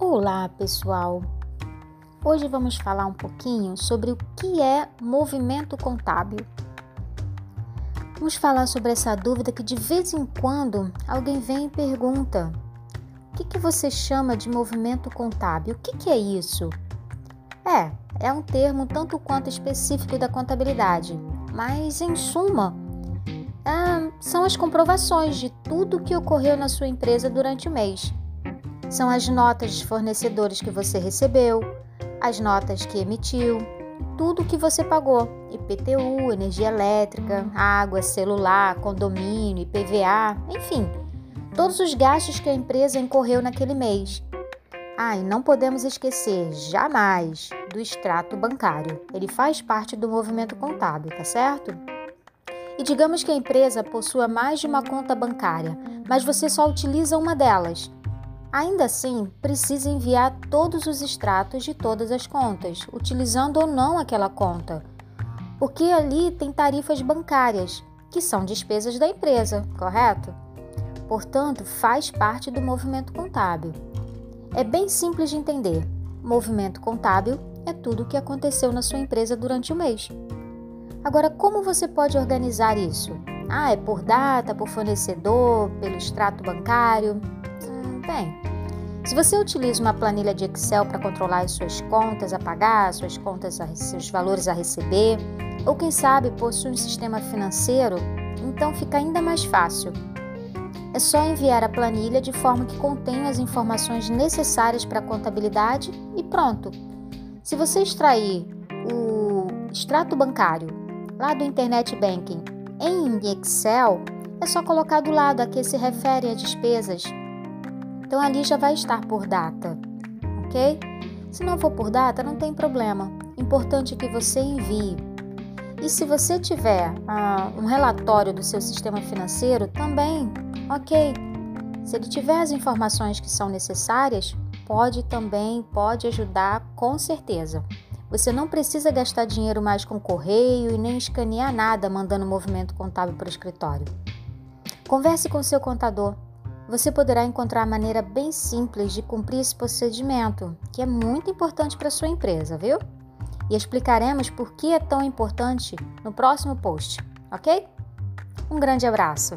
Olá, pessoal! Hoje vamos falar um pouquinho sobre o que é movimento contábil. Vamos falar sobre essa dúvida que de vez em quando alguém vem e pergunta: o que, que você chama de movimento contábil? O que, que é isso? É, é um termo tanto quanto específico da contabilidade, mas em suma, é, são as comprovações de tudo que ocorreu na sua empresa durante o mês são as notas de fornecedores que você recebeu, as notas que emitiu, tudo que você pagou: IPTU, energia elétrica, água, celular, condomínio, IPVA, enfim, todos os gastos que a empresa incorreu naquele mês. Ah, e não podemos esquecer jamais do extrato bancário. Ele faz parte do movimento contábil, tá certo? E digamos que a empresa possua mais de uma conta bancária, mas você só utiliza uma delas. Ainda assim, precisa enviar todos os extratos de todas as contas, utilizando ou não aquela conta, porque ali tem tarifas bancárias, que são despesas da empresa, correto? Portanto, faz parte do movimento contábil. É bem simples de entender. Movimento contábil é tudo o que aconteceu na sua empresa durante o mês. Agora, como você pode organizar isso? Ah, é por data, por fornecedor, pelo extrato bancário? Bem, se você utiliza uma planilha de Excel para controlar as suas contas a pagar, suas contas, a, seus valores a receber, ou quem sabe possui um sistema financeiro, então fica ainda mais fácil. É só enviar a planilha de forma que contenha as informações necessárias para a contabilidade e pronto. Se você extrair o extrato bancário lá do Internet Banking em Excel, é só colocar do lado a que se refere as despesas então ali já vai estar por data, ok? Se não for por data, não tem problema. Importante que você envie. E se você tiver ah, um relatório do seu sistema financeiro, também, ok. Se ele tiver as informações que são necessárias, pode também, pode ajudar com certeza. Você não precisa gastar dinheiro mais com correio e nem escanear nada mandando movimento contábil para o escritório. Converse com seu contador você poderá encontrar a maneira bem simples de cumprir esse procedimento, que é muito importante para sua empresa, viu? E explicaremos por que é tão importante no próximo post, ok? Um grande abraço!